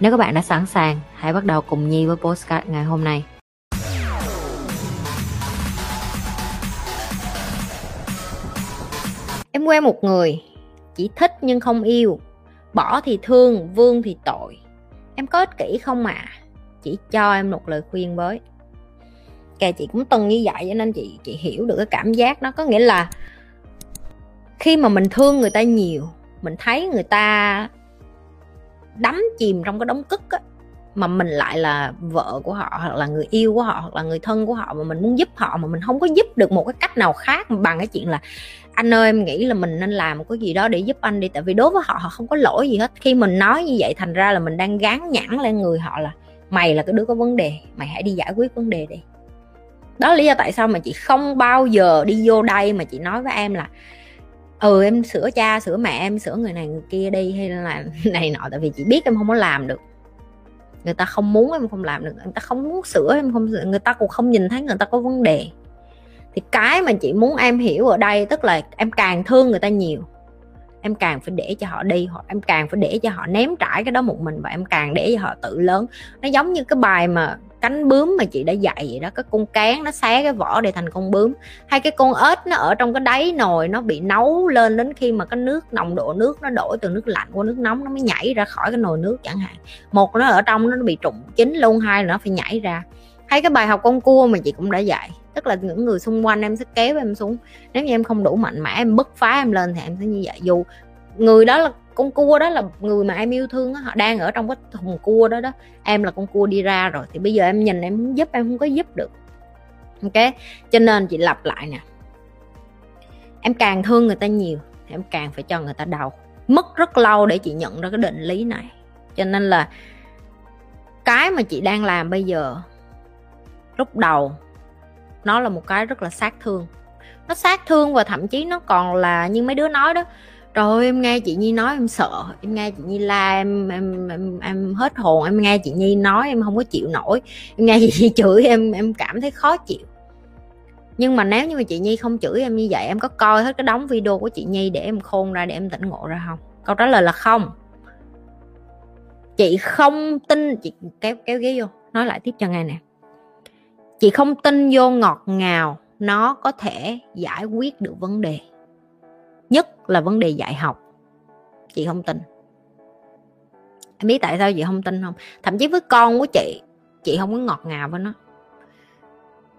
Nếu các bạn đã sẵn sàng, hãy bắt đầu cùng Nhi với postcard ngày hôm nay. Em quen một người chỉ thích nhưng không yêu, bỏ thì thương, vương thì tội. Em có ích kỷ không mà? Chỉ cho em một lời khuyên với. Kè chị cũng từng như vậy cho nên chị chị hiểu được cái cảm giác nó có nghĩa là khi mà mình thương người ta nhiều mình thấy người ta đắm chìm trong cái đống cức á, mà mình lại là vợ của họ, hoặc là người yêu của họ, hoặc là người thân của họ, mà mình muốn giúp họ, mà mình không có giúp được một cái cách nào khác bằng cái chuyện là, anh ơi, em nghĩ là mình nên làm một cái gì đó để giúp anh đi. Tại vì đối với họ họ không có lỗi gì hết. Khi mình nói như vậy, thành ra là mình đang gán nhãn lên người họ là, mày là cái đứa có vấn đề, mày hãy đi giải quyết vấn đề đi. Đó là lý do tại sao mà chị không bao giờ đi vô đây mà chị nói với em là ừ em sửa cha, sửa mẹ, em sửa người này người kia đi hay là này nọ, tại vì chị biết em không có làm được. Người ta không muốn em không làm được, người ta không muốn sửa em không sửa, người ta cũng không nhìn thấy người ta có vấn đề. Thì cái mà chị muốn em hiểu ở đây, tức là em càng thương người ta nhiều, em càng phải để cho họ đi hoặc em càng phải để cho họ ném trải cái đó một mình và em càng để cho họ tự lớn. Nó giống như cái bài mà cánh bướm mà chị đã dạy vậy đó, cái con cán nó xé cái vỏ để thành con bướm. Hay cái con ếch nó ở trong cái đáy nồi nó bị nấu lên đến khi mà cái nước, nồng độ nước nó đổi từ nước lạnh qua nước nóng nó mới nhảy ra khỏi cái nồi nước chẳng hạn. Một nó ở trong nó bị trụng chín luôn, hai là nó phải nhảy ra. Hay cái bài học con cua mà chị cũng đã dạy, tức là những người xung quanh em sẽ kéo em xuống. Nếu như em không đủ mạnh mẽ, em bứt phá em lên thì em sẽ như vậy. Dù người đó là con cua đó là người mà em yêu thương đó, họ đang ở trong cái thùng cua đó đó. Em là con cua đi ra rồi thì bây giờ em nhìn em muốn giúp em không có giúp được. Ok cho nên chị lặp lại nè. Em càng thương người ta nhiều thì em càng phải cho người ta đau. Mất rất lâu để chị nhận ra cái định lý này. Cho nên là cái mà chị đang làm bây giờ lúc đầu nó là một cái rất là sát thương. Nó sát thương và thậm chí nó còn là như mấy đứa nói đó rồi em nghe chị nhi nói em sợ. Em nghe chị nhi la em em em, em hết hồn. Em nghe chị nhi nói em không có chịu nổi. Em nghe chị nhi chửi em em cảm thấy khó chịu. Nhưng mà nếu như mà chị nhi không chửi em như vậy em có coi hết cái đóng video của chị nhi để em khôn ra để em tỉnh ngộ ra không? Câu trả lời là không. Chị không tin chị kéo kéo ghế vô nói lại tiếp cho nghe nè. Chị không tin vô ngọt ngào nó có thể giải quyết được vấn đề nhất là vấn đề dạy học. Chị không tin. Em biết tại sao chị không tin không? Thậm chí với con của chị chị không có ngọt ngào với nó.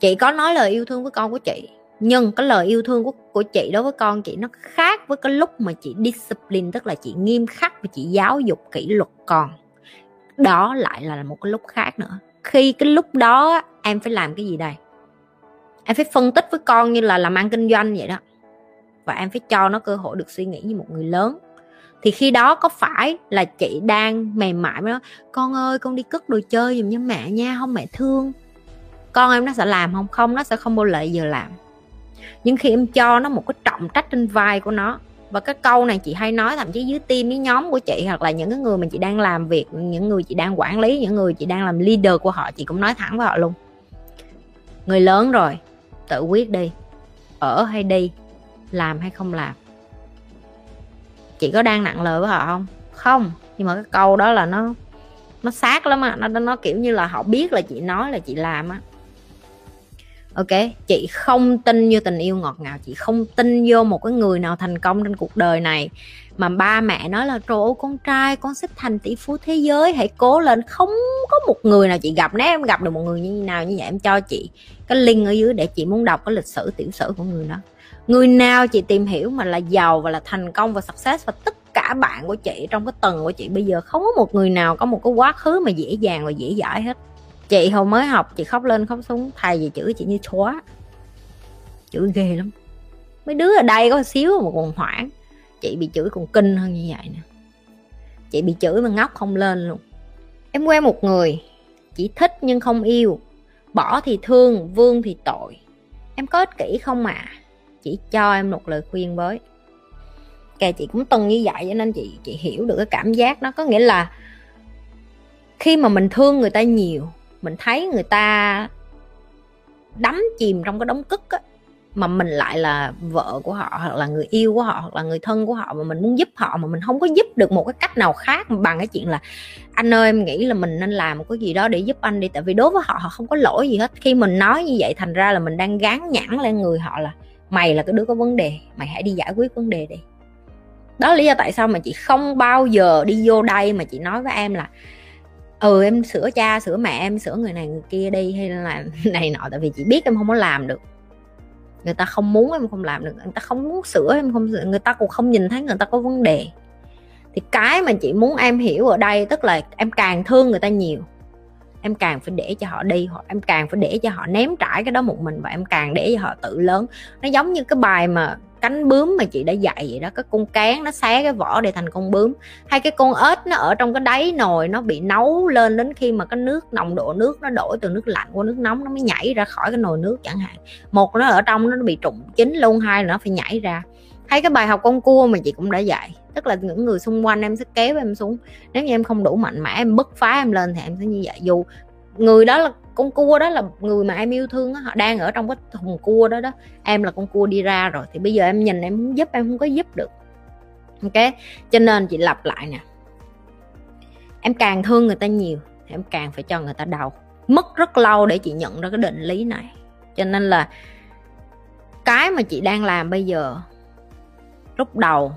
Chị có nói lời yêu thương với con của chị, nhưng cái lời yêu thương của của chị đối với con chị nó khác với cái lúc mà chị discipline, tức là chị nghiêm khắc và chị giáo dục kỷ luật con. Đó lại là một cái lúc khác nữa. Khi cái lúc đó em phải làm cái gì đây? Em phải phân tích với con như là làm ăn kinh doanh vậy đó và em phải cho nó cơ hội được suy nghĩ như một người lớn. Thì khi đó có phải là chị đang mềm mại với nó con ơi, con đi cất đồ chơi giùm cho mẹ nha, không mẹ thương. Con em nó sẽ làm không? Không, nó sẽ không bao lệ giờ làm. Nhưng khi em cho nó một cái trọng trách trên vai của nó, và cái câu này chị hay nói thậm chí dưới team với nhóm của chị hoặc là những cái người mà chị đang làm việc, những người chị đang quản lý, những người chị đang làm leader của họ, chị cũng nói thẳng với họ luôn. Người lớn rồi, tự quyết đi, ở hay đi làm hay không làm. Chị có đang nặng lời với họ không? Không, nhưng mà cái câu đó là nó nó sát lắm á, nó nó kiểu như là họ biết là chị nói là chị làm á. Ok, chị không tin vô tình yêu ngọt ngào, chị không tin vô một cái người nào thành công trên cuộc đời này. Mà ba mẹ nói là, trời ơi, con trai, con sẽ thành tỷ phú thế giới, hãy cố lên. Không có một người nào chị gặp, nếu em gặp được một người như nào như vậy, em cho chị cái link ở dưới để chị muốn đọc cái lịch sử, tiểu sử của người đó người nào chị tìm hiểu mà là giàu và là thành công và success và tất cả bạn của chị trong cái tầng của chị bây giờ, không có một người nào có một cái quá khứ mà dễ dàng và dễ dãi hết. Chị hồi mới học, chị khóc lên khóc xuống, thầy gì chửi chị như chóa chữ ghê lắm. Mấy đứa ở đây có xíu mà còn hoảng. Chị bị chửi còn kinh hơn như vậy nè. Chị bị chửi mà ngóc không lên luôn. Em quen một người chỉ thích nhưng không yêu. Bỏ thì thương, vương thì tội. Em có ích kỷ không mà chỉ cho em một lời khuyên với. Kè, chị cũng từng như vậy, cho nên chị chị hiểu được cái cảm giác nó có nghĩa là khi mà mình thương người ta nhiều, mình thấy người ta đắm chìm trong cái đống cức á, mà mình lại là vợ của họ, hoặc là người yêu của họ, hoặc là người thân của họ, mà mình muốn giúp họ, mà mình không có giúp được một cái cách nào khác bằng cái chuyện là, anh ơi, em nghĩ là mình nên làm một cái gì đó để giúp anh đi. Tại vì đối với họ họ không có lỗi gì hết. Khi mình nói như vậy, thành ra là mình đang gán nhãn lên người họ là mày là cái đứa có vấn đề, mày hãy đi giải quyết vấn đề đi. Đó là lý do tại sao mà chị không bao giờ đi vô đây mà chị nói với em là ừ em sửa cha, sửa mẹ, em sửa người này người kia đi, hay là này nọ, tại vì chị biết em không có làm được. Người ta không muốn em không làm được, người ta không muốn sửa em không sửa, người ta cũng không nhìn thấy người ta có vấn đề. Thì cái mà chị muốn em hiểu ở đây, tức là em càng thương người ta nhiều em càng phải để cho họ đi hoặc em càng phải để cho họ ném trải cái đó một mình và em càng để cho họ tự lớn. Nó giống như cái bài mà cánh bướm mà chị đã dạy vậy đó, cái con cán nó xé cái vỏ để thành con bướm. Hay cái con ếch nó ở trong cái đáy nồi nó bị nấu lên đến khi mà cái nước, nồng độ nước nó đổi từ nước lạnh qua nước nóng nó mới nhảy ra khỏi cái nồi nước chẳng hạn. Một nó ở trong nó bị trụng chín luôn, hai là nó phải nhảy ra. Hay cái bài học con cua mà chị cũng đã dạy tức là những người xung quanh em sẽ kéo em xuống. Nếu như em không đủ mạnh mẽ em bứt phá em lên thì em sẽ như vậy. Dù người đó là con cua đó là người mà em yêu thương đó, họ đang ở trong cái thùng cua đó đó em là con cua đi ra rồi thì bây giờ em nhìn em muốn giúp em không có giúp được. Ok? Cho nên chị lặp lại nè. Em càng thương người ta nhiều thì em càng phải cho người ta đau. Mất rất lâu để chị nhận ra cái định lý này. Cho nên là cái mà chị đang làm bây giờ lúc đầu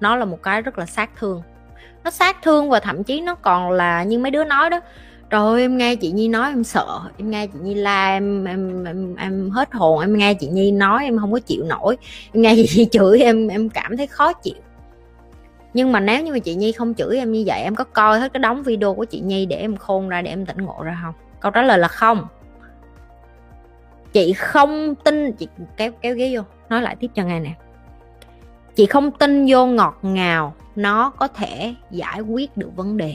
nó là một cái rất là sát thương. Nó sát thương và thậm chí nó còn là như mấy đứa nói đó. Rồi em nghe chị nhi nói em sợ em nghe chị nhi la em em em, em hết hồn em nghe chị nhi nói em không có chịu nổi. Em nghe chị nhi chửi em em cảm thấy khó chịu. Nhưng mà nếu như mà chị nhi không chửi em như vậy em có coi hết cái đóng video của chị nhi để em khôn ra để em tỉnh ngộ ra không? Câu trả lời là không. Chị không tin chị kéo kéo ghế vô nói lại tiếp cho nghe nè chị không tin vô ngọt ngào, nó có thể giải quyết được vấn đề.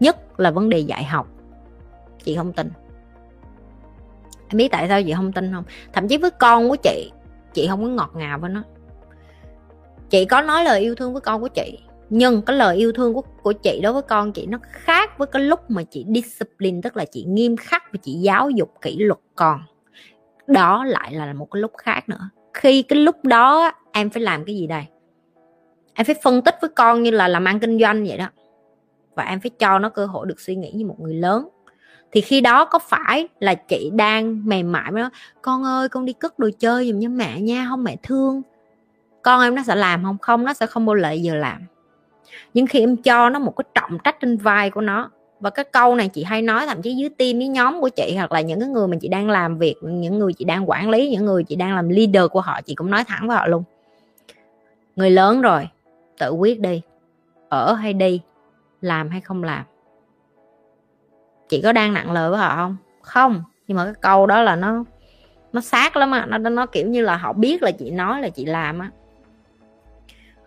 Nhất là vấn đề dạy học. Chị không tin. Em biết tại sao chị không tin không? Thậm chí với con của chị chị không có ngọt ngào với nó. Chị có nói lời yêu thương với con của chị, nhưng cái lời yêu thương của của chị đối với con chị nó khác với cái lúc mà chị discipline, tức là chị nghiêm khắc và chị giáo dục kỷ luật con. Đó lại là một cái lúc khác nữa khi cái lúc đó em phải làm cái gì đây? Em phải phân tích với con như là làm ăn kinh doanh vậy đó. Và em phải cho nó cơ hội được suy nghĩ như một người lớn. Thì khi đó có phải là chị đang mềm mại với nó con ơi, con đi cất đồ chơi giùm cho mẹ nha, không mẹ thương. Con em nó sẽ làm không? Không, nó sẽ không bao lệ giờ làm. Nhưng khi em cho nó một cái trọng trách trên vai của nó và cái câu này chị hay nói, thậm chí dưới team với nhóm của chị hoặc là những cái người mà chị đang làm việc, những người chị đang quản lý, những người chị đang làm leader của họ, chị cũng nói thẳng với họ luôn. Người lớn rồi, tự quyết đi. Ở hay đi, làm hay không làm. Chị có đang nặng lời với họ không? Không, nhưng mà cái câu đó là nó nó sát lắm á. Nó nó kiểu như là họ biết là chị nói là chị làm á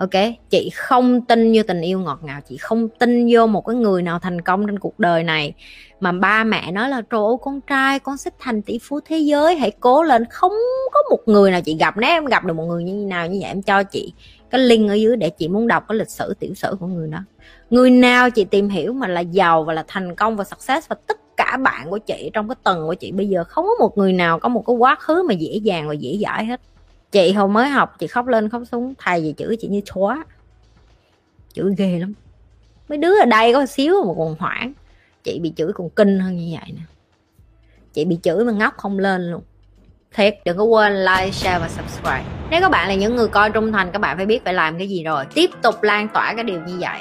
ok, chị không tin vô tình yêu ngọt ngào, chị không tin vô một cái người nào thành công trên cuộc đời này. Mà ba mẹ nói là, trời ơi, con trai, con sẽ thành tỷ phú thế giới, hãy cố lên. Không có một người nào chị gặp, nếu em gặp được một người như nào như vậy, em cho chị cái link ở dưới để chị muốn đọc cái lịch sử, tiểu sử của người đó. Người nào chị tìm hiểu mà là giàu và là thành công và success và tất cả bạn của chị trong cái tầng của chị bây giờ, không có một người nào có một cái quá khứ mà dễ dàng và dễ dãi hết chị hồi mới học, chị khóc lên khóc xuống, thầy gì chửi chị như xóa chữ ghê lắm. Mấy đứa ở đây có xíu mà còn hoảng. Chị bị chửi còn kinh hơn như vậy nè. Chị bị chửi mà ngóc không lên luôn. Thiệt, đừng có quên like, share và subscribe. Nếu các bạn là những người coi trung thành, các bạn phải biết phải làm cái gì rồi. Tiếp tục lan tỏa cái điều như vậy.